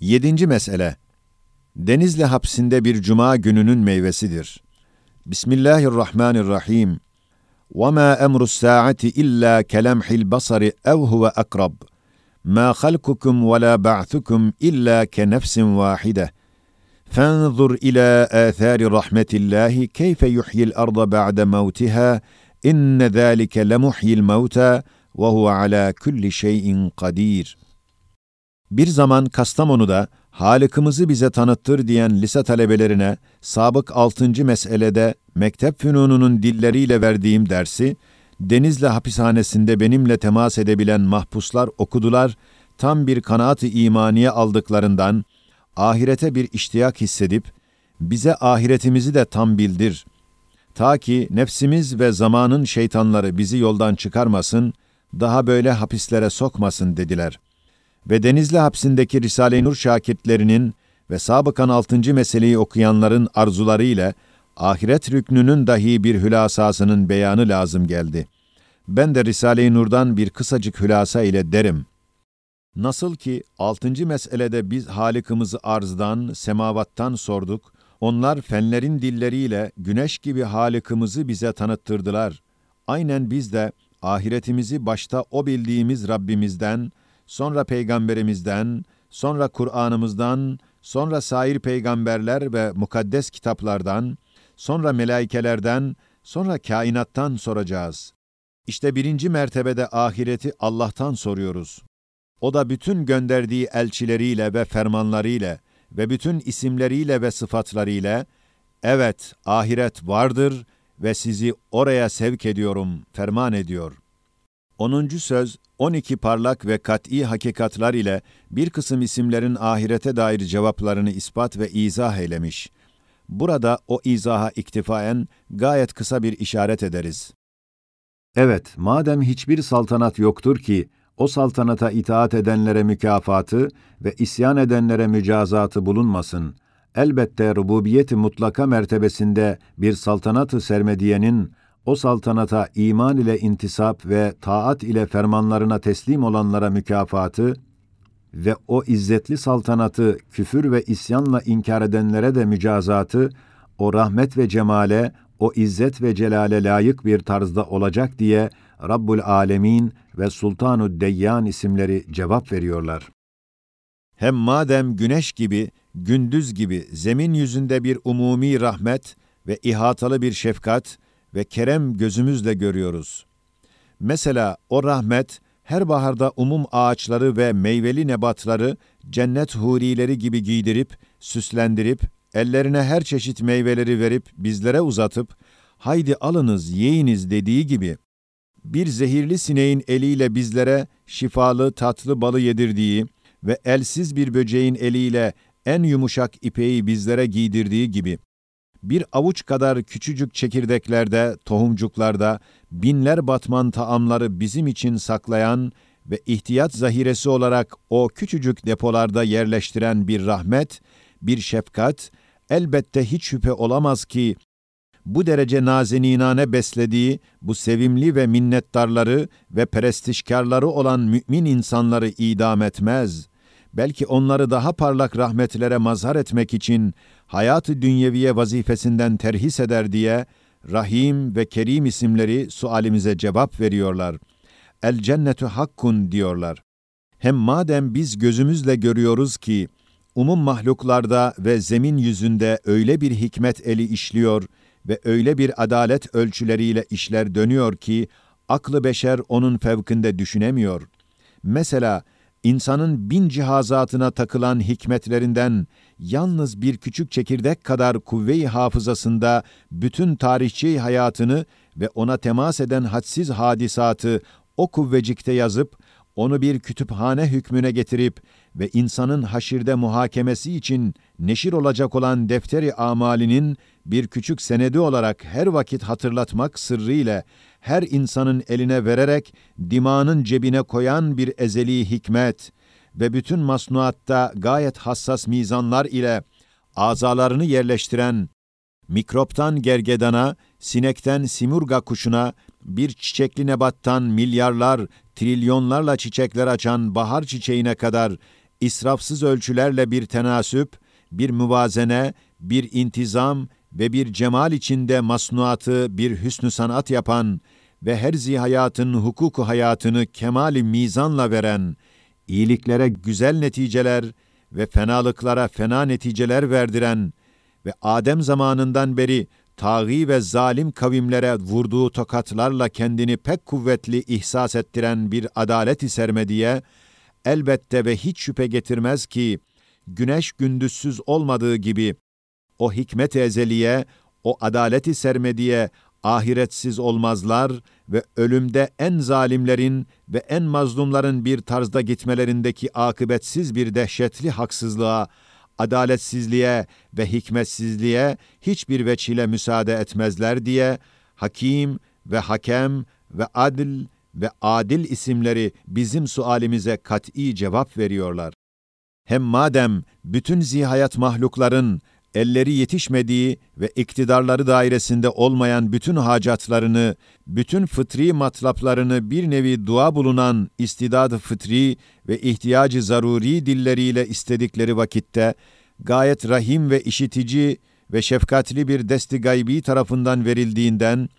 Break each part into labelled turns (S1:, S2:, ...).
S1: Yedinci mesele. Denizli hapsinde bir cuma gününün meyvesidir. Bismillahirrahmanirrahim. وَمَا أَمْرُ السَّاعَةِ إِلَّا كَلَمْحِ الْبَصَرِ أَوْ هُوَ أَقْرَبُ مَا خَلْقُكُمْ وَلَا بَعْثُكُمْ إِلَّا كَنَفْسٍ وَاحِدَةٍ فانظر إلى آثار رحمة الله كيف يحيي الأرض بعد موتها إن ذلك لمحيي الموتى وهو على كل şeyin قدير bir zaman Kastamonu'da Halık'ımızı bize tanıttır diyen lise talebelerine sabık 6. meselede mektep fünununun dilleriyle verdiğim dersi Denizli hapishanesinde benimle temas edebilen mahpuslar okudular, tam bir kanaat-ı imaniye aldıklarından ahirete bir iştiyak hissedip bize ahiretimizi de tam bildir. Ta ki nefsimiz ve zamanın şeytanları bizi yoldan çıkarmasın, daha böyle hapislere sokmasın dediler. Ve Denizli hapsindeki Risale-i Nur şakirtlerinin ve sabıkan altıncı meseleyi okuyanların arzuları ile ahiret rüknünün dahi bir hülasasının beyanı lazım geldi. Ben de Risale-i Nur'dan bir kısacık hülasa ile derim. Nasıl ki altıncı meselede biz Halık'ımızı arzdan, semavattan sorduk, onlar fenlerin dilleriyle güneş gibi Halık'ımızı bize tanıttırdılar. Aynen biz de ahiretimizi başta o bildiğimiz Rabbimizden, sonra peygamberimizden, sonra Kur'an'ımızdan, sonra sair peygamberler ve mukaddes kitaplardan, sonra melaikelerden, sonra kainattan soracağız. İşte birinci mertebede ahireti Allah'tan soruyoruz. O da bütün gönderdiği elçileriyle ve fermanlarıyla ve bütün isimleriyle ve sıfatlarıyla, evet ahiret vardır ve sizi oraya sevk ediyorum, ferman ediyor. 10. söz 12 parlak ve kat'i hakikatlar ile bir kısım isimlerin ahirete dair cevaplarını ispat ve izah eylemiş. Burada o izaha iktifaen gayet kısa bir işaret ederiz. Evet, madem hiçbir saltanat yoktur ki, o saltanata itaat edenlere mükafatı ve isyan edenlere mücazatı bulunmasın. Elbette rububiyeti mutlaka mertebesinde bir saltanatı sermediyenin, o saltanata iman ile intisap ve taat ile fermanlarına teslim olanlara mükafatı ve o izzetli saltanatı küfür ve isyanla inkar edenlere de mücazatı, o rahmet ve cemale, o izzet ve celale layık bir tarzda olacak diye Rabbul Alemin ve Sultanu Deyyan isimleri cevap veriyorlar. Hem madem güneş gibi, gündüz gibi zemin yüzünde bir umumi rahmet ve ihatalı bir şefkat ve kerem gözümüzle görüyoruz. Mesela o rahmet, her baharda umum ağaçları ve meyveli nebatları cennet hurileri gibi giydirip, süslendirip, ellerine her çeşit meyveleri verip bizlere uzatıp, haydi alınız, yiyiniz dediği gibi, bir zehirli sineğin eliyle bizlere şifalı tatlı balı yedirdiği ve elsiz bir böceğin eliyle en yumuşak ipeği bizlere giydirdiği gibi, bir avuç kadar küçücük çekirdeklerde, tohumcuklarda binler batman taamları bizim için saklayan ve ihtiyat zahiresi olarak o küçücük depolarda yerleştiren bir rahmet, bir şefkat, elbette hiç şüphe olamaz ki bu derece nazeninane beslediği bu sevimli ve minnettarları ve perestişkarları olan mümin insanları idam etmez. Belki onları daha parlak rahmetlere mazhar etmek için hayatı dünyeviye vazifesinden terhis eder diye Rahim ve Kerim isimleri sualimize cevap veriyorlar. El cennetu hakkun diyorlar. Hem madem biz gözümüzle görüyoruz ki umum mahluklarda ve zemin yüzünde öyle bir hikmet eli işliyor ve öyle bir adalet ölçüleriyle işler dönüyor ki aklı beşer onun fevkinde düşünemiyor. Mesela insanın bin cihazatına takılan hikmetlerinden yalnız bir küçük çekirdek kadar kuvve-i hafızasında bütün tarihçi hayatını ve ona temas eden hadsiz hadisatı o kuvvecikte yazıp, onu bir kütüphane hükmüne getirip ve insanın haşirde muhakemesi için neşir olacak olan defteri amalinin bir küçük senedi olarak her vakit hatırlatmak sırrıyla her insanın eline vererek dimağının cebine koyan bir ezeli hikmet ve bütün masnuatta gayet hassas mizanlar ile azalarını yerleştiren mikroptan gergedana, sinekten simurga kuşuna, bir çiçekli nebattan milyarlar, trilyonlarla çiçekler açan bahar çiçeğine kadar israfsız ölçülerle bir tenasüp, bir müvazene, bir intizam ve bir cemal içinde masnuatı bir hüsnü sanat yapan ve her zihayatın hukuku hayatını kemali mizanla veren, iyiliklere güzel neticeler ve fenalıklara fena neticeler verdiren ve Adem zamanından beri tağî ve zalim kavimlere vurduğu tokatlarla kendini pek kuvvetli ihsas ettiren bir adalet-i sermediye, elbette ve hiç şüphe getirmez ki, güneş gündüzsüz olmadığı gibi, o hikmet-i ezeliye, o adalet-i sermediye ahiretsiz olmazlar ve ölümde en zalimlerin ve en mazlumların bir tarzda gitmelerindeki akıbetsiz bir dehşetli haksızlığa, adaletsizliğe ve hikmetsizliğe hiçbir veçile müsaade etmezler diye Hakim ve Hakem ve Adil ve Adil isimleri bizim sualimize kat'i cevap veriyorlar. Hem madem bütün zihayat mahlukların elleri yetişmediği ve iktidarları dairesinde olmayan bütün hacatlarını, bütün fıtri matlaplarını bir nevi dua bulunan istidad fıtri ve ihtiyacı zaruri dilleriyle istedikleri vakitte, gayet rahim ve işitici ve şefkatli bir desti gaybi tarafından verildiğinden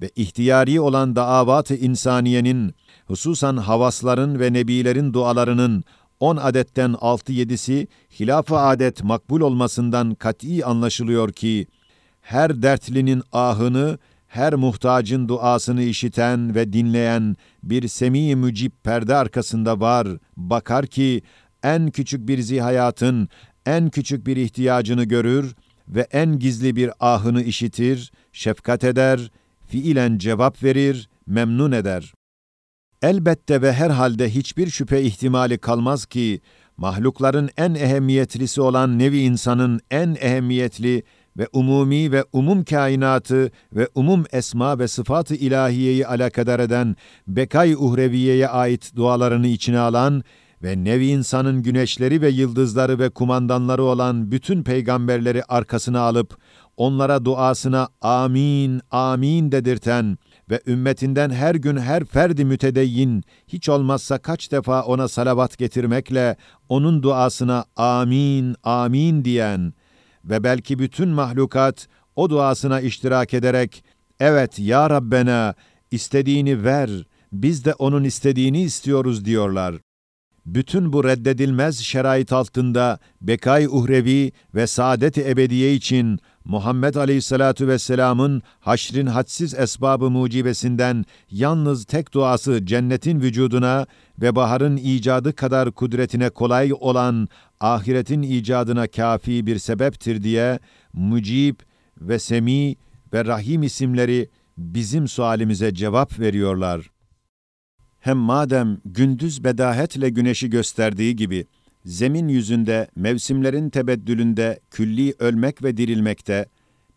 S1: ve ihtiyari olan davat-ı insaniyenin, hususan havasların ve nebilerin dualarının 10 adetten 6-7'si hilaf-ı adet makbul olmasından kat'i anlaşılıyor ki, her dertlinin ahını, her muhtacın duasını işiten ve dinleyen bir semi mücib perde arkasında var, bakar ki en küçük bir zihayatın en küçük bir ihtiyacını görür ve en gizli bir ahını işitir, şefkat eder, fiilen cevap verir, memnun eder. Elbette ve herhalde hiçbir şüphe ihtimali kalmaz ki, mahlukların en ehemmiyetlisi olan nevi insanın en ehemmiyetli ve umumi ve umum kainatı ve umum esma ve sıfat-ı ilahiyeyi alakadar eden bekay uhreviyeye ait dualarını içine alan ve nevi insanın güneşleri ve yıldızları ve kumandanları olan bütün peygamberleri arkasına alıp onlara duasına amin amin dedirten ve ümmetinden her gün her ferdi mütedeyyin, hiç olmazsa kaç defa ona salavat getirmekle, onun duasına amin, amin diyen ve belki bütün mahlukat o duasına iştirak ederek, evet ya Rabbena, istediğini ver, biz de onun istediğini istiyoruz diyorlar. Bütün bu reddedilmez şerait altında bekay uhrevi ve saadet-i ebediye için Muhammed Aleyhisselatu Vesselam'ın haşrin hadsiz esbabı mucibesinden yalnız tek duası cennetin vücuduna ve baharın icadı kadar kudretine kolay olan ahiretin icadına kafi bir sebeptir diye mucib ve semi ve rahim isimleri bizim sualimize cevap veriyorlar. Hem madem gündüz bedahetle güneşi gösterdiği gibi, zemin yüzünde, mevsimlerin tebeddülünde külli ölmek ve dirilmekte,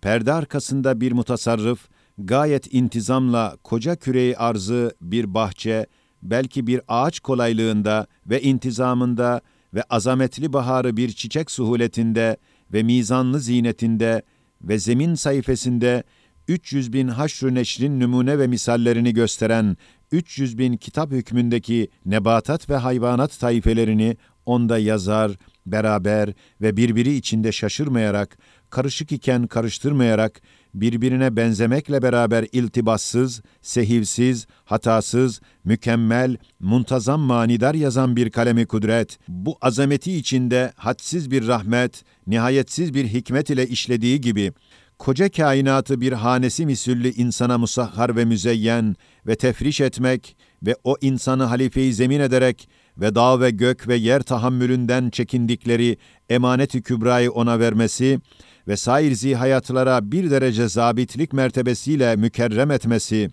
S1: perde arkasında bir mutasarrıf, gayet intizamla koca küreyi arzı bir bahçe, belki bir ağaç kolaylığında ve intizamında ve azametli baharı bir çiçek suhuletinde ve mizanlı zinetinde ve zemin sayfasında 300 bin haşr neşrin numune ve misallerini gösteren 300 bin kitap hükmündeki nebatat ve hayvanat tayfelerini onda yazar, beraber ve birbiri içinde şaşırmayarak, karışık iken karıştırmayarak, birbirine benzemekle beraber iltibassız, sehivsiz, hatasız, mükemmel, muntazam manidar yazan bir kalemi kudret, bu azameti içinde hadsiz bir rahmet, nihayetsiz bir hikmet ile işlediği gibi, koca kainatı bir hanesi misüllü insana musahhar ve müzeyyen ve tefriş etmek ve o insanı halife-i zemin ederek ve dağ ve gök ve yer tahammülünden çekindikleri emanet-i kübrayı ona vermesi ve sair zihayatlara bir derece zabitlik mertebesiyle mükerrem etmesi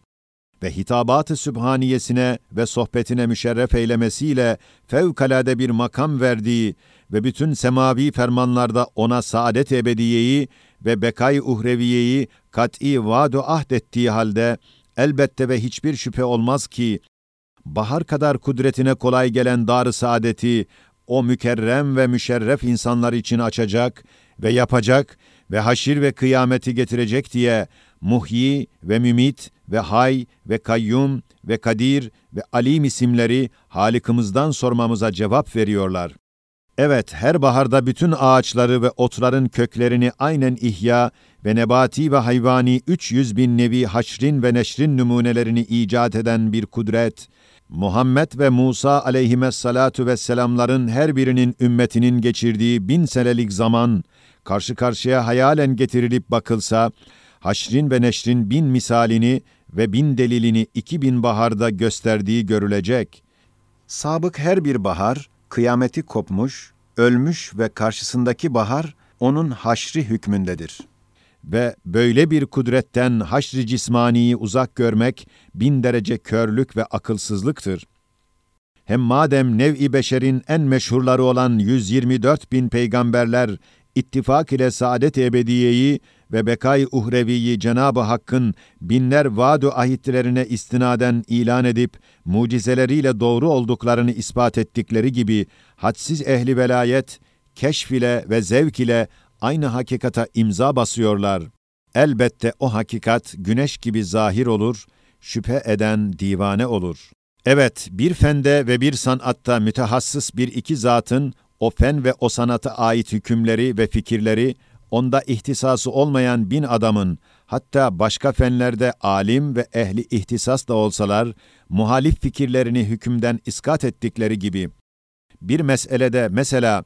S1: ve hitabat-ı sübhaniyesine ve sohbetine müşerref eylemesiyle fevkalade bir makam verdiği ve bütün semavi fermanlarda ona saadet ebediyeyi ve bekay uhreviyeyi kat'i vaad-ı ahd ettiği halde elbette ve hiçbir şüphe olmaz ki bahar kadar kudretine kolay gelen dar saadeti o mükerrem ve müşerref insanlar için açacak ve yapacak ve haşir ve kıyameti getirecek diye muhyi ve mümit ve hay ve kayyum ve kadir ve alim isimleri Halikimizden sormamıza cevap veriyorlar. Evet, her baharda bütün ağaçları ve otların köklerini aynen ihya ve nebati ve hayvani 300 bin nevi haşrin ve neşrin numunelerini icat eden bir kudret, Muhammed ve Musa aleyhissalatu vesselamların her birinin ümmetinin geçirdiği bin senelik zaman, karşı karşıya hayalen getirilip bakılsa, haşrin ve neşrin bin misalini ve bin delilini iki bin baharda gösterdiği görülecek. Sabık her bir bahar, kıyameti kopmuş, ölmüş ve karşısındaki bahar, onun haşri hükmündedir. Ve böyle bir kudretten haşri cismaniyi uzak görmek, bin derece körlük ve akılsızlıktır. Hem madem nev-i beşerin en meşhurları olan 124 bin peygamberler, ittifak ile saadet-i ebediyeyi ve bekay uhreviyi Cenab-ı Hakk'ın binler vaadu ahitlerine istinaden ilan edip mucizeleriyle doğru olduklarını ispat ettikleri gibi hadsiz ehli velayet keşf ile ve zevk ile aynı hakikata imza basıyorlar. Elbette o hakikat güneş gibi zahir olur, şüphe eden divane olur. Evet, bir fende ve bir sanatta mütehassıs bir iki zatın o fen ve o sanata ait hükümleri ve fikirleri onda ihtisası olmayan bin adamın, hatta başka fenlerde alim ve ehli ihtisas da olsalar, muhalif fikirlerini hükümden iskat ettikleri gibi, bir meselede mesela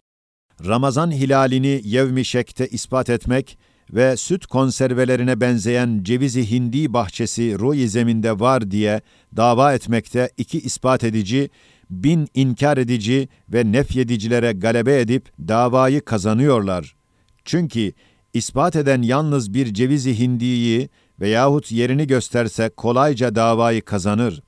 S1: Ramazan hilalini yevmi şekte ispat etmek ve süt konservelerine benzeyen cevizi hindi bahçesi ruh zeminde var diye dava etmekte iki ispat edici, bin inkar edici ve nefyedicilere galebe edip davayı kazanıyorlar. Çünkü ispat eden yalnız bir cevizi hindiyi veyahut yerini gösterse kolayca davayı kazanır.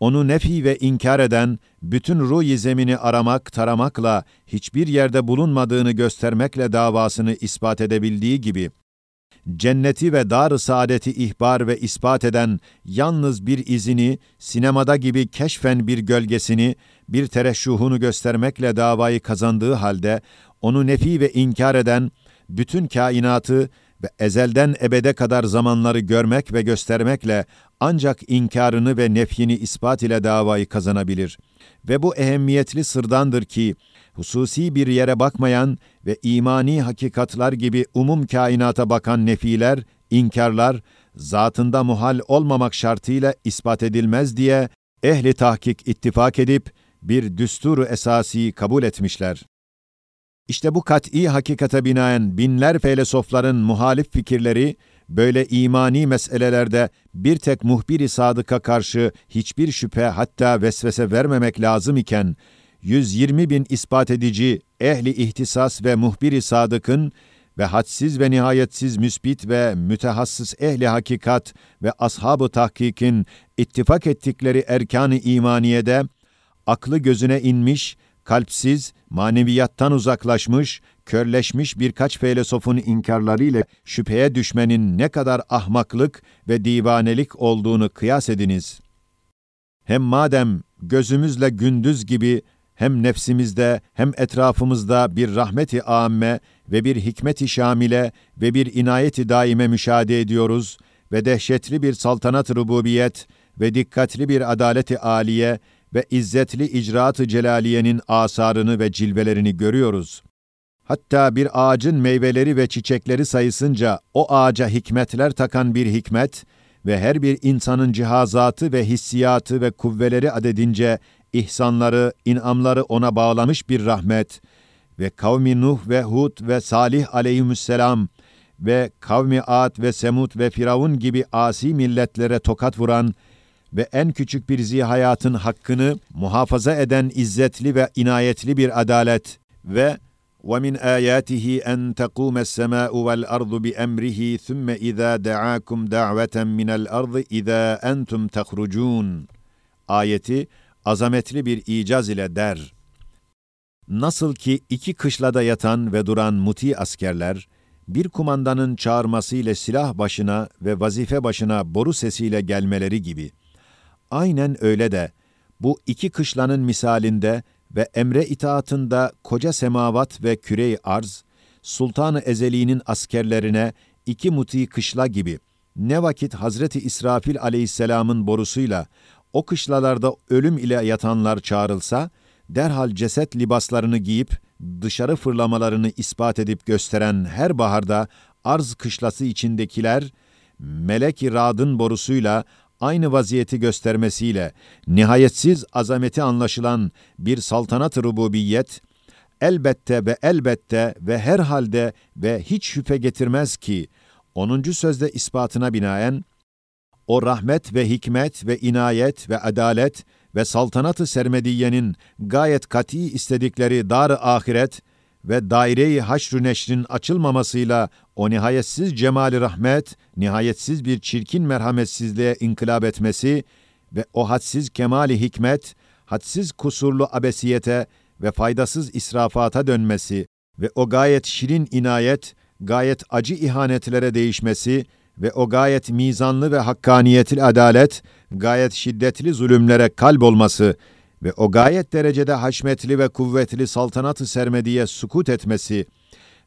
S1: Onu nefi ve inkar eden, bütün ruh zemini aramak, taramakla, hiçbir yerde bulunmadığını göstermekle davasını ispat edebildiği gibi, cenneti ve dar-ı saadeti ihbar ve ispat eden yalnız bir izini, sinemada gibi keşfen bir gölgesini, bir tereşşuhunu göstermekle davayı kazandığı halde, onu nefi ve inkar eden, bütün kainatı ve ezelden ebede kadar zamanları görmek ve göstermekle ancak inkarını ve nefyini ispat ile davayı kazanabilir. Ve bu ehemmiyetli sırdandır ki, hususi bir yere bakmayan ve imani hakikatlar gibi umum kainata bakan nefiler, inkarlar, zatında muhal olmamak şartıyla ispat edilmez diye ehli tahkik ittifak edip bir düsturu esasi kabul etmişler. İşte bu kat'i hakikate binaen binler felsefeler'in muhalif fikirleri, böyle imani meselelerde bir tek muhbir-i sadıka karşı hiçbir şüphe hatta vesvese vermemek lazım iken, 120 bin ispat edici, ehli ihtisas ve muhbir-i sadıkın ve hadsiz ve nihayetsiz müsbit ve mütehassıs ehli hakikat ve ashab-ı tahkikin ittifak ettikleri erkan-ı imaniyede, aklı gözüne inmiş, kalpsiz, maneviyattan uzaklaşmış, körleşmiş birkaç filozofun inkarlarıyla şüpheye düşmenin ne kadar ahmaklık ve divanelik olduğunu kıyas ediniz. Hem madem gözümüzle gündüz gibi hem nefsimizde hem etrafımızda bir rahmeti âmme ve bir hikmeti şamile ve bir inayeti daime müşahede ediyoruz ve dehşetli bir saltanat rububiyet ve dikkatli bir adaleti âliye ve izzetli icraat-ı celaliyenin asarını ve cilvelerini görüyoruz. Hatta bir ağacın meyveleri ve çiçekleri sayısınca o ağaca hikmetler takan bir hikmet ve her bir insanın cihazatı ve hissiyatı ve kuvveleri adedince ihsanları, inamları ona bağlamış bir rahmet ve kavmi Nuh ve Hud ve Salih aleyhisselam ve kavmi Ad ve Semud ve Firavun gibi asi milletlere tokat vuran ve en küçük bir zihayatın hakkını muhafaza eden izzetli ve inayetli bir adalet ve وَمِنْ آيَاتِهِ أَنْ تَقُومَ السَّمَاءُ وَالْأَرْضُ بِأَمْرِهِ ثُمَّ إِذَا دَعَاكُمْ دَعْوَةً مِنَ الْأَرْضِ إِذَا أَنْتُمْ تَخْرُجُونَ Ayeti azametli bir icaz ile der. Nasıl ki iki kışlada yatan ve duran muti askerler, bir kumandanın çağırmasıyla silah başına ve vazife başına boru sesiyle gelmeleri gibi.'' Aynen öyle de. Bu iki kışlanın misalinde ve emre itaatında koca semavat ve küre arz, Sultan-ı Ezeli'nin askerlerine iki muti kışla gibi ne vakit Hazreti İsrafil aleyhisselamın borusuyla o kışlalarda ölüm ile yatanlar çağrılsa, derhal ceset libaslarını giyip dışarı fırlamalarını ispat edip gösteren her baharda arz kışlası içindekiler, melek-i radın borusuyla aynı vaziyeti göstermesiyle nihayetsiz azameti anlaşılan bir saltanat-ı rububiyet, elbette ve elbette ve herhalde ve hiç şüphe getirmez ki, 10. sözde ispatına binaen, o rahmet ve hikmet ve inayet ve adalet ve saltanatı sermediyenin gayet kati istedikleri dar-ı ahiret ve daire-i haşr neşrin açılmamasıyla o nihayetsiz cemali rahmet, nihayetsiz bir çirkin merhametsizliğe inkılap etmesi ve o hadsiz kemali hikmet, hadsiz kusurlu abesiyete ve faydasız israfata dönmesi ve o gayet şirin inayet, gayet acı ihanetlere değişmesi ve o gayet mizanlı ve hakkaniyetli adalet, gayet şiddetli zulümlere kalp olması ve o gayet derecede haşmetli ve kuvvetli saltanatı sermediye sukut etmesi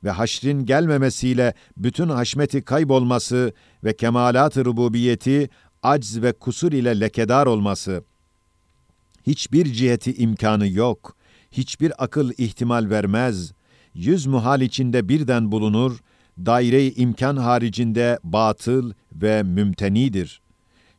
S1: ve haşrin gelmemesiyle bütün haşmeti kaybolması ve kemalat-ı rububiyeti acz ve kusur ile lekedar olması. Hiçbir ciheti imkanı yok, hiçbir akıl ihtimal vermez, yüz muhal içinde birden bulunur, daire-i imkan haricinde batıl ve mümtenidir.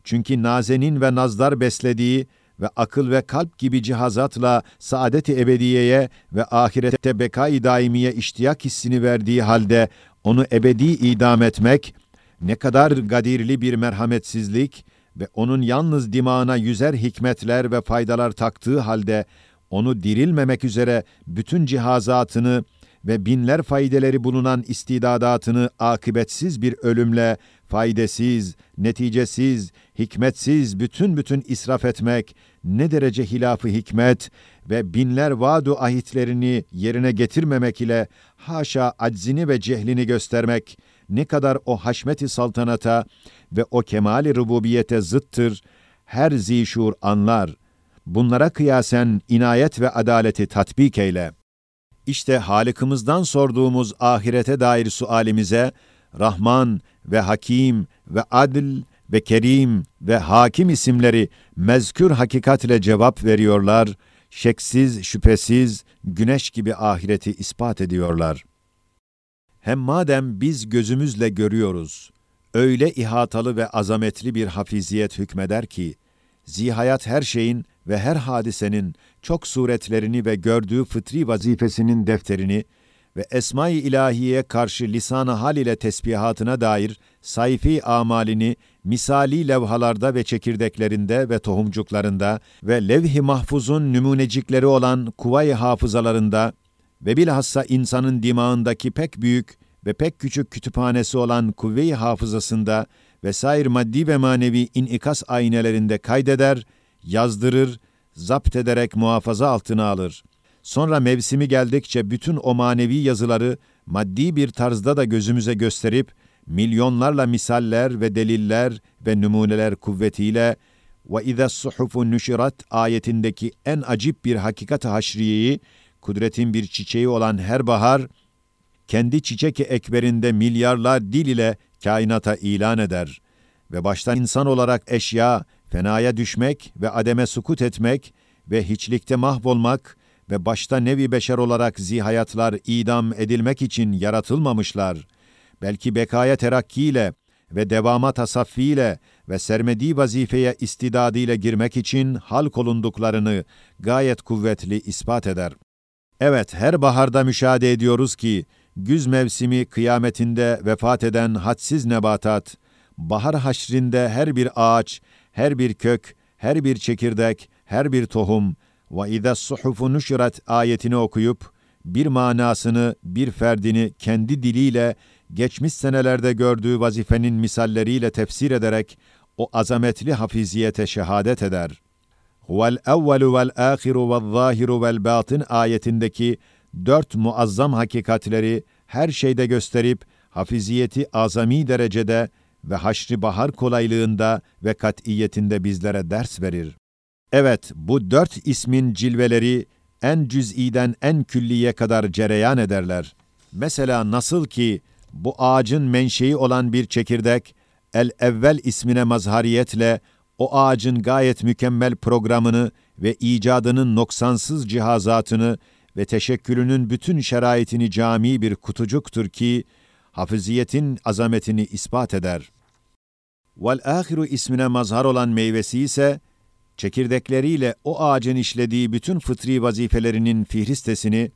S1: Çünkü nazenin ve nazlar beslediği ve akıl ve kalp gibi cihazatla saadet-i ebediyeye ve ahirette bekay daimiye iştiyak hissini verdiği halde onu ebedi idam etmek, ne kadar gadirli bir merhametsizlik ve onun yalnız dimağına yüzer hikmetler ve faydalar taktığı halde onu dirilmemek üzere bütün cihazatını ve binler faydeleri bulunan istidadatını akıbetsiz bir ölümle faydasız, neticesiz, hikmetsiz bütün bütün israf etmek ne derece hilafı hikmet ve binler vaadu ahitlerini yerine getirmemek ile haşa aczini ve cehlini göstermek ne kadar o haşmeti saltanata ve o kemali rububiyete zıttır, her zişur anlar. Bunlara kıyasen inayet ve adaleti tatbik eyle. İşte Halık'ımızdan sorduğumuz ahirete dair sualimize Rahman ve Hakim ve Adil ve Kerim ve Hakim isimleri mezkür hakikatle cevap veriyorlar, şeksiz, şüphesiz, güneş gibi ahireti ispat ediyorlar. Hem madem biz gözümüzle görüyoruz, öyle ihatalı ve azametli bir hafiziyet hükmeder ki, zihayat her şeyin ve her hadisenin çok suretlerini ve gördüğü fıtri vazifesinin defterini ve Esma-i İlahiye karşı lisan-ı hal ile tesbihatına dair sayfi amalini misali levhalarda ve çekirdeklerinde ve tohumcuklarında ve levh-i mahfuzun nümunecikleri olan kuvay hafızalarında ve bilhassa insanın dimağındaki pek büyük ve pek küçük kütüphanesi olan kuvve-i hafızasında vesair maddi ve manevi inikas aynelerinde kaydeder, yazdırır, zapt ederek muhafaza altına alır. Sonra mevsimi geldikçe bütün o manevi yazıları maddi bir tarzda da gözümüze gösterip, milyonlarla misaller ve deliller ve numuneler kuvvetiyle ve izâ suhufu nüşirat ayetindeki en acip bir hakikat-ı haşriyeyi, kudretin bir çiçeği olan her bahar, kendi çiçek ekberinde milyarlar dil ile kainata ilan eder ve baştan insan olarak eşya, fenaya düşmek ve ademe sukut etmek ve hiçlikte mahvolmak ve başta nevi beşer olarak zihayatlar idam edilmek için yaratılmamışlar. Belki bekaya terakkiyle ve devama tasaffiyle ve sermediği vazifeye istidadıyla girmek için halk olunduklarını gayet kuvvetli ispat eder. Evet, her baharda müşahede ediyoruz ki, güz mevsimi kıyametinde vefat eden hadsiz nebatat, bahar haşrinde her bir ağaç, her bir kök, her bir çekirdek, her bir tohum ve izâ suhufu nuşirat ayetini okuyup bir manasını, bir ferdini kendi diliyle geçmiş senelerde gördüğü vazifenin misalleriyle tefsir ederek o azametli hafiziyete şehadet eder. Huvel evvelu vel ahiru vel zahiru vel batın ayetindeki dört muazzam hakikatleri her şeyde gösterip hafiziyeti azami derecede ve haşri bahar kolaylığında ve kat'iyetinde bizlere ders verir. Evet, bu dört ismin cilveleri en cüz'iden en külliye kadar cereyan ederler. Mesela nasıl ki bu ağacın menşei olan bir çekirdek, el evvel ismine mazhariyetle o ağacın gayet mükemmel programını ve icadının noksansız cihazatını ve teşekkülünün bütün şeraitini cami bir kutucuktur ki, hafiziyetin azametini ispat eder vel ahiru ismine mazhar olan meyvesi ise çekirdekleriyle o ağacın işlediği bütün fıtri vazifelerinin fihristesini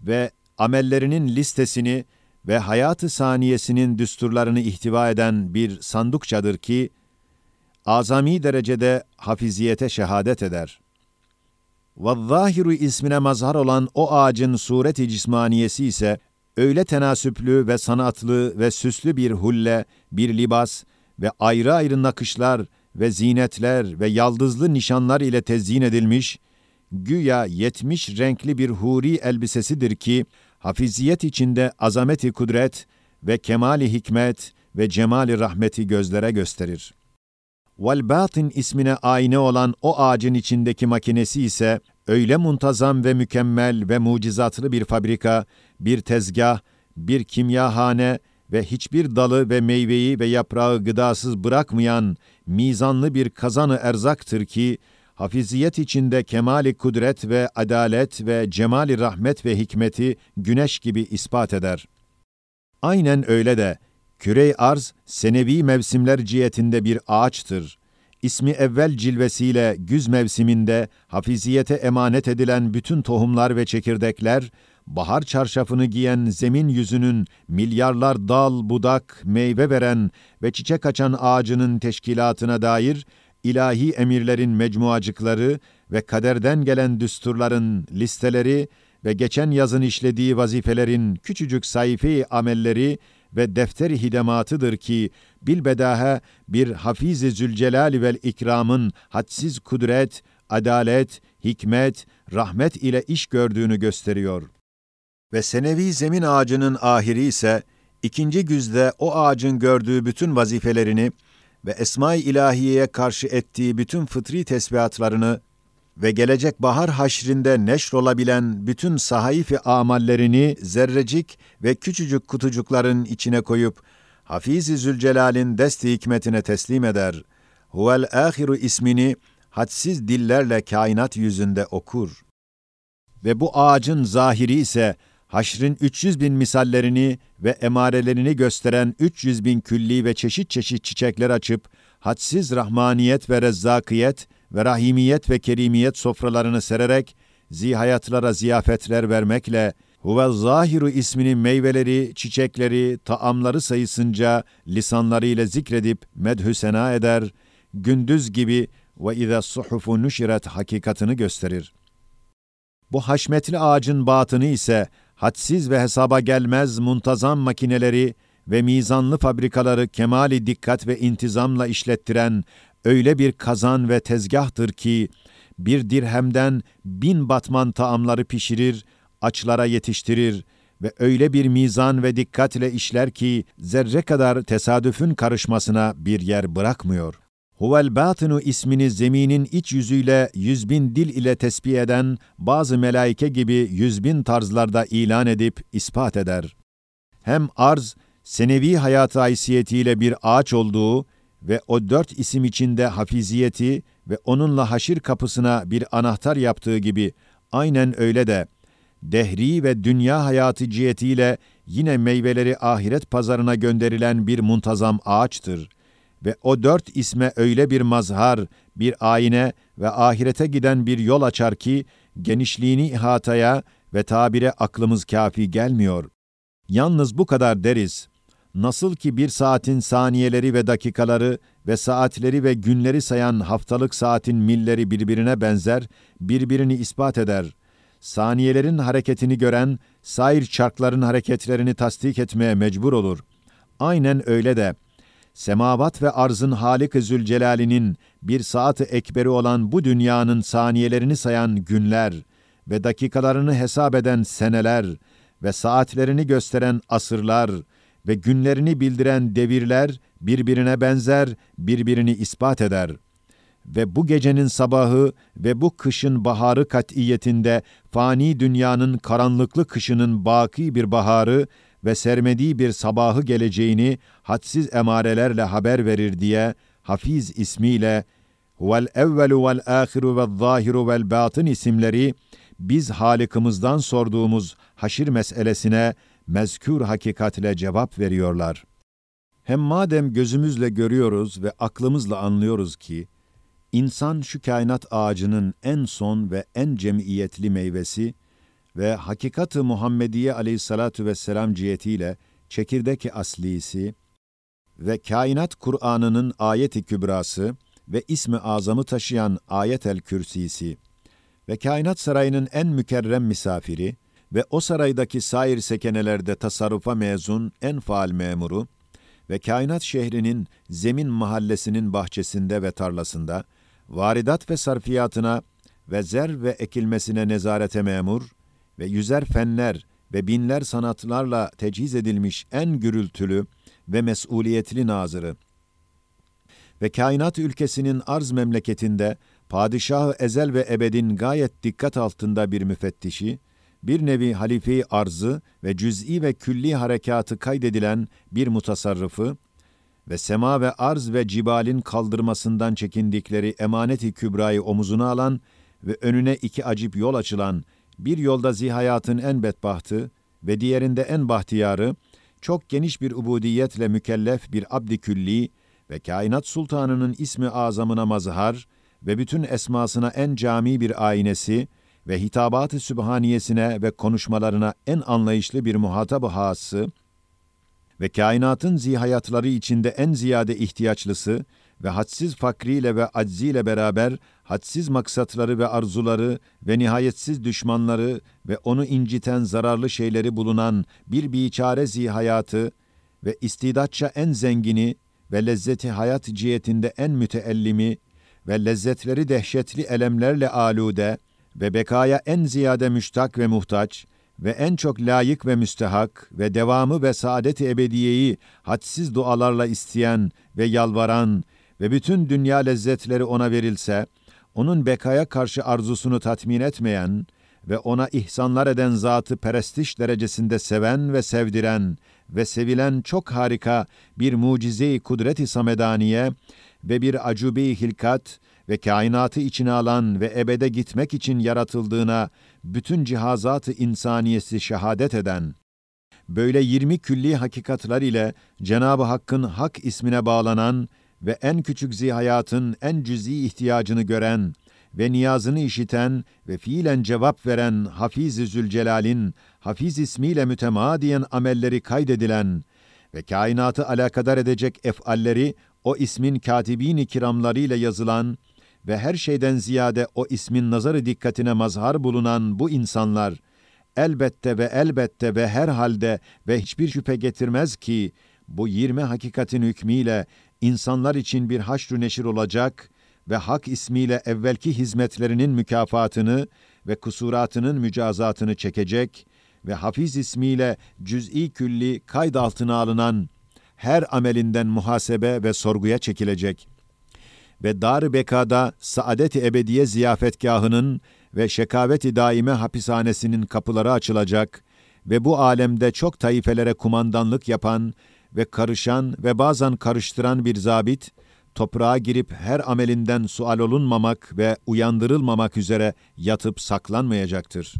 S1: ve amellerinin listesini ve hayatı saniyesinin düsturlarını ihtiva eden bir sandukçadır ki, azami derecede hafiziyete şehadet eder. Vazzahiru ismine mazhar olan o ağacın sureti cismaniyesi ise öyle tenasüplü ve sanatlı ve süslü bir hulle, bir libas, ve ayrı ayrı nakışlar ve zinetler ve yaldızlı nişanlar ile tezyin edilmiş, güya yetmiş renkli bir huri elbisesidir ki, hafiziyet içinde azameti kudret ve kemali hikmet ve cemali rahmeti gözlere gösterir. Vel batin ismine ayna olan o ağacın içindeki makinesi ise öyle muntazam ve mükemmel ve mucizatlı bir fabrika, bir tezgah, bir kimyahane ve hiçbir dalı ve meyveyi ve yaprağı gıdasız bırakmayan mizanlı bir kazanı erzaktır ki, hafiziyet içinde kemali kudret ve adalet ve cemali rahmet ve hikmeti güneş gibi ispat eder. Aynen öyle de, kürey arz, senevi mevsimler cihetinde bir ağaçtır. İsmi evvel cilvesiyle güz mevsiminde hafiziyete emanet edilen bütün tohumlar ve çekirdekler, bahar çarşafını giyen zemin yüzünün milyarlar dal, budak, meyve veren ve çiçek açan ağacının teşkilatına dair ilahi emirlerin mecmuacıkları ve kaderden gelen düsturların listeleri ve geçen yazın işlediği vazifelerin küçücük sayfi amelleri ve defteri hidematıdır ki bilbedahe bir Hafiz-i Zülcelal vel ikramın hadsiz kudret, adalet, hikmet, rahmet ile iş gördüğünü gösteriyor. Ve senevi zemin ağacının ahiri ise ikinci güzde o ağacın gördüğü bütün vazifelerini ve Esma-i İlahiye'ye karşı ettiği bütün fıtri tesbihatlarını ve gelecek bahar haşrinde neşr olabilen bütün sahaifi amallerini zerrecik ve küçücük kutucukların içine koyup Hafiz-i Zülcelal'in desti hikmetine teslim eder. Huvel ahiru ismini hadsiz dillerle kainat yüzünde okur. Ve bu ağacın zahiri ise haşrin 300 bin misallerini ve emarelerini gösteren 300 bin külli ve çeşit çeşit çiçekler açıp, hadsiz rahmaniyet ve rezzakiyet ve rahimiyet ve kerimiyet sofralarını sererek, zihayatlara ziyafetler vermekle, Huvel Zahiru isminin meyveleri, çiçekleri, taamları sayısınca lisanlarıyla zikredip medhü sena eder, gündüz gibi ve izâ suhufu nuşiret hakikatını gösterir. Bu haşmetli ağacın batını ise hadsiz ve hesaba gelmez muntazam makineleri ve mizanlı fabrikaları kemali dikkat ve intizamla işlettiren öyle bir kazan ve tezgahtır ki, bir dirhemden bin batman taamları pişirir, açlara yetiştirir ve öyle bir mizan ve dikkatle işler ki, zerre kadar tesadüfün karışmasına bir yer bırakmıyor.'' Huvel batinu ismini zeminin iç yüzüyle yüz bin dil ile tesbih eden bazı melaike gibi yüz bin tarzlarda ilan edip ispat eder. Hem arz, senevi hayatı haysiyetiyle bir ağaç olduğu ve o dört isim içinde hafiziyeti ve onunla haşir kapısına bir anahtar yaptığı gibi aynen öyle de dehri ve dünya hayatı cihetiyle yine meyveleri ahiret pazarına gönderilen bir muntazam ağaçtır.'' Ve o dört isme öyle bir mazhar, bir ayine ve ahirete giden bir yol açar ki, genişliğini ihataya ve tabire aklımız kafi gelmiyor. Yalnız bu kadar deriz. Nasıl ki bir saatin saniyeleri ve dakikaları ve saatleri ve günleri sayan haftalık saatin milleri birbirine benzer, birbirini ispat eder. Saniyelerin hareketini gören, sair çarkların hareketlerini tasdik etmeye mecbur olur. Aynen öyle de, semavat ve arzın Halik-i Zülcelal'inin bir saat-ı ekberi olan bu dünyanın saniyelerini sayan günler ve dakikalarını hesap eden seneler ve saatlerini gösteren asırlar ve günlerini bildiren devirler birbirine benzer, birbirini ispat eder. Ve bu gecenin sabahı ve bu kışın baharı kat'iyetinde fani dünyanın karanlıklı kışının baki bir baharı ve sermediği bir sabahı geleceğini hadsiz emarelerle haber verir diye Hafiz ismiyle Huvel evvelu vel ahiru vel zahiru vel batın isimleri biz Halık'ımızdan sorduğumuz haşir meselesine mezkür hakikatle cevap veriyorlar. Hem madem gözümüzle görüyoruz ve aklımızla anlıyoruz ki, insan şu kainat ağacının en son ve en cemiyetli meyvesi ve hakikat-ı Muhammediye aleyhissalatu vesselam cihetiyle çekirdek aslisi ve kainat Kur'an'ının ayeti kübrası ve ismi azamı taşıyan ayet-el kürsisi ve kainat sarayının en mükerrem misafiri ve o saraydaki sair sekenelerde tasarrufa mezun en faal memuru ve kainat şehrinin zemin mahallesinin bahçesinde ve tarlasında varidat ve sarfiyatına ve zer ve ekilmesine nezarete memur ve yüzer fenler ve binler sanatlarla tecihiz edilmiş en gürültülü ve mesuliyetli nazırı. Ve kainat ülkesinin arz memleketinde padişah ezel ve ebedin gayet dikkat altında bir müfettişi, bir nevi halife arzı ve cüz'i ve külli harekatı kaydedilen bir mutasarrıfı ve sema ve arz ve cibalin kaldırmasından çekindikleri emaneti kübrayı omuzuna alan ve önüne iki acip yol açılan, bir yolda zihayatın en bedbahtı ve diğerinde en bahtiyarı, çok geniş bir ubudiyetle mükellef bir abdi külli ve kainat sultanının ismi azamına mazhar ve bütün esmasına en cami bir aynesi ve hitabat-ı sübhaniyesine ve konuşmalarına en anlayışlı bir muhatap-ı hası ve kainatın zihayatları içinde en ziyade ihtiyaçlısı ve hadsiz fakriyle ve acziyle beraber hadsiz maksatları ve arzuları ve nihayetsiz düşmanları ve onu inciten zararlı şeyleri bulunan bir biçare zihayatı ve istidatça en zengini ve lezzeti hayat cihetinde en müteellimi ve lezzetleri dehşetli elemlerle alude ve bekaya en ziyade müştak ve muhtaç ve en çok layık ve müstehak ve devamı ve saadet-i ebediyeyi hadsiz dualarla isteyen ve yalvaran ve bütün dünya lezzetleri ona verilse, onun bekaya karşı arzusunu tatmin etmeyen ve ona ihsanlar eden zatı perestiş derecesinde seven ve sevdiren ve sevilen çok harika bir mucize-i kudret-i samedaniye ve bir acube-i hilkat ve kainatı içine alan ve ebede gitmek için yaratıldığına bütün cihazat-ı insaniyesi şehadet eden, böyle yirmi külli hakikatlar ile Cenab-ı Hakk'ın hak ismine bağlanan ve en küçük zihayatın en cüz'i ihtiyacını gören ve niyazını işiten ve fiilen cevap veren Hafiz-i Zülcelal'in Hafiz ismiyle mütemadiyen amelleri kaydedilen ve kainatı alakadar edecek efalleri o ismin katibin-i kiramlarıyla yazılan ve her şeyden ziyade o ismin nazarı dikkatine mazhar bulunan bu insanlar, elbette ve elbette ve her halde ve hiçbir şüphe getirmez ki, bu yirmi hakikatin hükmüyle insanlar için bir haşr neşir olacak ve hak ismiyle evvelki hizmetlerinin mükafatını ve kusuratının mücazatını çekecek ve hafiz ismiyle cüz'i külli kayd altına alınan her amelinden muhasebe ve sorguya çekilecek. Ve dar bekada saadet-i ebediye ziyafetgahının ve şekavet-i daime hapishanesinin kapıları açılacak ve bu alemde çok taifelere kumandanlık yapan ve karışan ve bazen karıştıran bir zabit, toprağa girip her amelinden sual olunmamak ve uyandırılmamak üzere yatıp saklanmayacaktır.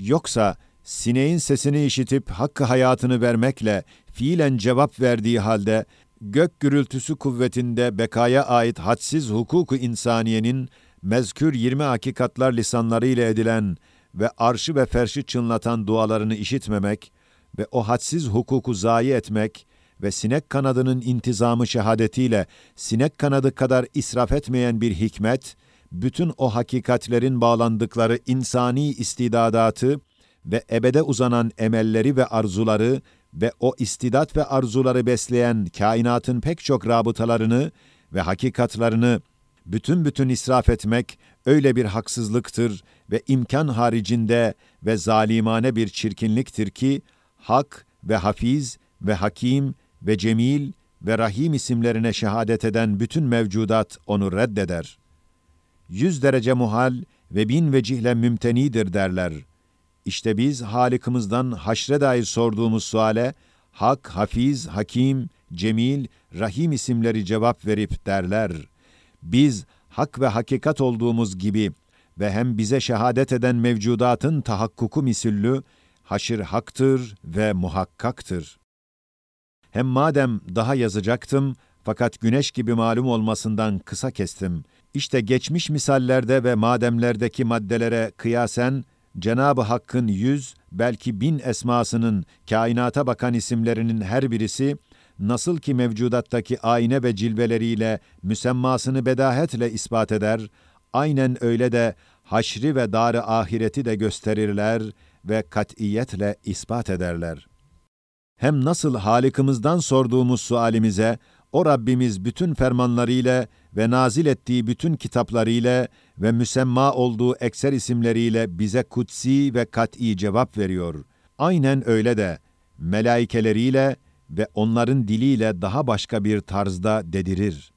S1: Yoksa sineğin sesini işitip hakkı hayatını vermekle fiilen cevap verdiği halde gök gürültüsü kuvvetinde bekaya ait hadsiz hukuku insaniyenin mezkür 20 hakikatlar lisanlarıyla edilen ve arşı ve ferşi çınlatan dualarını işitmemek ve o hadsiz hukuku zayi etmek ve sinek kanadının intizamı şehadetiyle sinek kanadı kadar israf etmeyen bir hikmet, bütün o hakikatlerin bağlandıkları insani istidadatı ve ebede uzanan emelleri ve arzuları ve o istidat ve arzuları besleyen kainatın pek çok rabıtalarını ve hakikatlarını bütün bütün israf etmek öyle bir haksızlıktır ve imkan haricinde ve zalimane bir çirkinliktir ki, hak ve hafiz ve hakim ve cemil ve rahim isimlerine şehadet eden bütün mevcudat onu reddeder. Yüz derece muhal ve bin vecihle mümtenidir derler. İşte biz Halikimizden haşre dair sorduğumuz suale, Hak, Hafiz, Hakim, Cemil, Rahim isimleri cevap verip derler. Biz hak ve hakikat olduğumuz gibi ve hem bize şehadet eden mevcudatın tahakkuku misüllü, haşir haktır ve muhakkaktır. Hem madem daha yazacaktım, fakat güneş gibi malum olmasından kısa kestim. İşte geçmiş misallerde ve mademlerdeki maddelere kıyasen, Cenab-ı Hakk'ın yüz, belki bin esmasının, kainata bakan isimlerinin her birisi, nasıl ki mevcudattaki ayne ve cilveleriyle müsemmasını bedahetle ispat eder, aynen öyle de haşri ve dar ahireti de gösterirler ve katiyetle ispat ederler. Hem nasıl Halikimizden sorduğumuz sualimize, o Rabbimiz bütün fermanlarıyla ve nazil ettiği bütün kitaplarıyla ve müsemma olduğu ekser isimleriyle bize kutsi ve kat'i cevap veriyor. Aynen öyle de melaikeleriyle ve onların diliyle daha başka bir tarzda dedirir.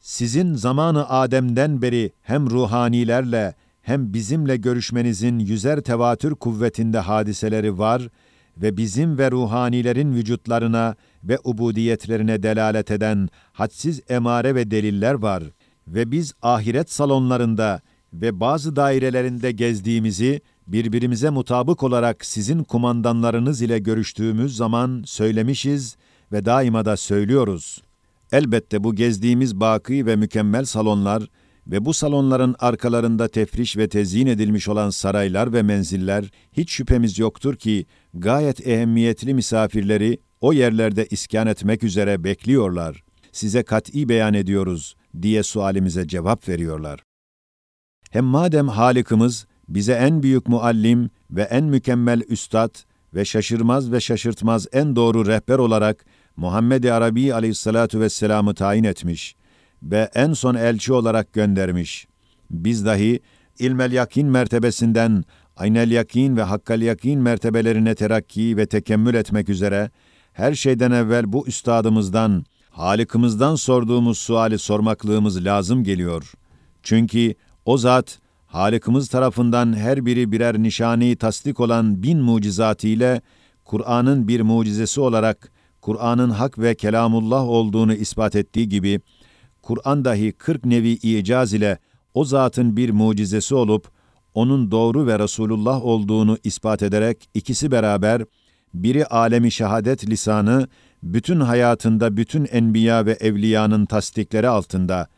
S1: Sizin zamanı Adem'den beri hem ruhanilerle hem bizimle görüşmenizin yüzer tevatür kuvvetinde hadiseleri var ve bizim ve ruhanilerin vücutlarına ve ubudiyetlerine delalet eden hadsiz emare ve deliller var ve biz ahiret salonlarında ve bazı dairelerinde gezdiğimizi birbirimize mutabık olarak sizin kumandanlarınız ile görüştüğümüz zaman söylemişiz ve daima da söylüyoruz. Elbette bu gezdiğimiz baki ve mükemmel salonlar ve bu salonların arkalarında tefriş ve tezyin edilmiş olan saraylar ve menziller hiç şüphemiz yoktur ki gayet ehemmiyetli misafirleri o yerlerde iskan etmek üzere bekliyorlar. Size kat'i beyan ediyoruz diye sualimize cevap veriyorlar. Hem madem Halikimiz bize en büyük muallim ve en mükemmel üstad ve şaşırmaz ve şaşırtmaz en doğru rehber olarak Muhammed-i Arabi aleyhissalatu vesselam'ı tayin etmiş ve en son elçi olarak göndermiş. Biz dahi ilmel yakin mertebesinden aynel yakin ve hakkal yakin mertebelerine terakki ve tekemmül etmek üzere her şeyden evvel bu üstadımızdan, Halikimizden sorduğumuz suali sormaklığımız lazım geliyor. Çünkü o zat, Halikimiz tarafından her biri birer nişani tasdik olan bin mucizatı ile Kur'an'ın bir mucizesi olarak Kur'an'ın hak ve kelamullah olduğunu ispat ettiği gibi, Kur'an dahi 40 nevi icaz ile o zatın bir mucizesi olup, onun doğru ve Resulullah olduğunu ispat ederek ikisi beraber, biri alemi şehadet lisanı, bütün hayatında bütün enbiya ve evliyanın tasdikleri altında,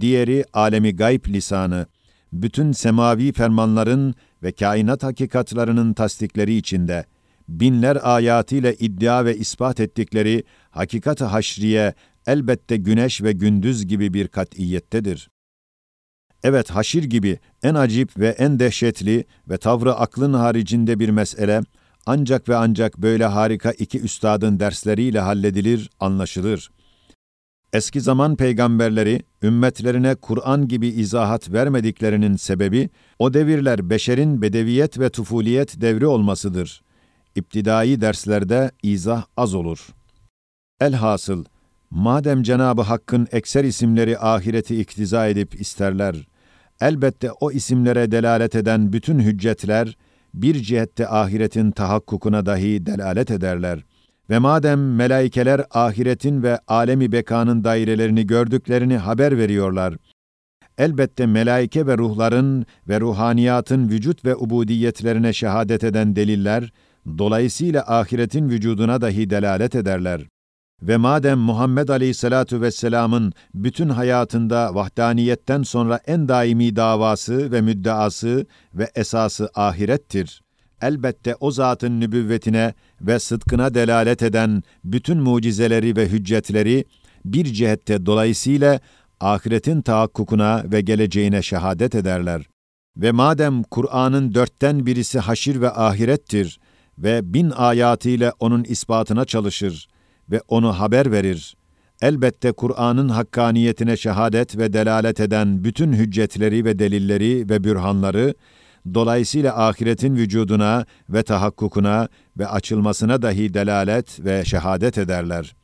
S1: diğeri alemi gayb lisanı, bütün semavi fermanların ve kainat hakikatlarının tasdikleri içinde, binler ayatıyla iddia ve ispat ettikleri hakikat-ı haşriye elbette güneş ve gündüz gibi bir kat'iyettedir. Evet haşir gibi en acip ve en dehşetli ve tavrı aklın haricinde bir mesele, ancak ve ancak böyle harika iki üstadın dersleriyle halledilir, anlaşılır. Eski zaman peygamberleri ümmetlerine Kur'an gibi izahat vermediklerinin sebebi o devirler beşerin bedeviyet ve tufuliyet devri olmasıdır. İptidai derslerde izah az olur. Elhasıl madem Cenabı Hakk'ın ekser isimleri ahireti iktiza edip isterler, elbette o isimlere delalet eden bütün hüccetler bir cihette ahiretin tahakkukuna dahi delalet ederler. Ve madem melaikeler ahiretin ve alemi bekanın dairelerini gördüklerini haber veriyorlar, elbette melaike ve ruhların ve ruhaniyatın vücut ve ubudiyetlerine şehadet eden deliller, dolayısıyla ahiretin vücuduna dahi delalet ederler. Ve madem Muhammed Aleyhisselatu Vesselam'ın bütün hayatında vahdaniyetten sonra en daimi davası ve müddeası ve esası ahirettir. Elbette o zatın nübüvvetine ve sıdkına delalet eden bütün mucizeleri ve hüccetleri bir cihette dolayısıyla ahiretin tahakkukuna ve geleceğine şehadet ederler. Ve madem Kur'an'ın dörtten birisi haşir ve ahirettir ve bin ayatıyla onun ispatına çalışır, ve onu haber verir. Elbette Kur'an'ın hakkaniyetine şehadet ve delalet eden bütün hüccetleri ve delilleri ve bürhanları, dolayısıyla ahiretin vücuduna ve tahakkukuna ve açılmasına dahi delalet ve şehadet ederler.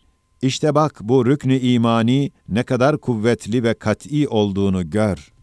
S1: İşte bak bu rüknü imani ne kadar kuvvetli ve kat'i olduğunu gör.''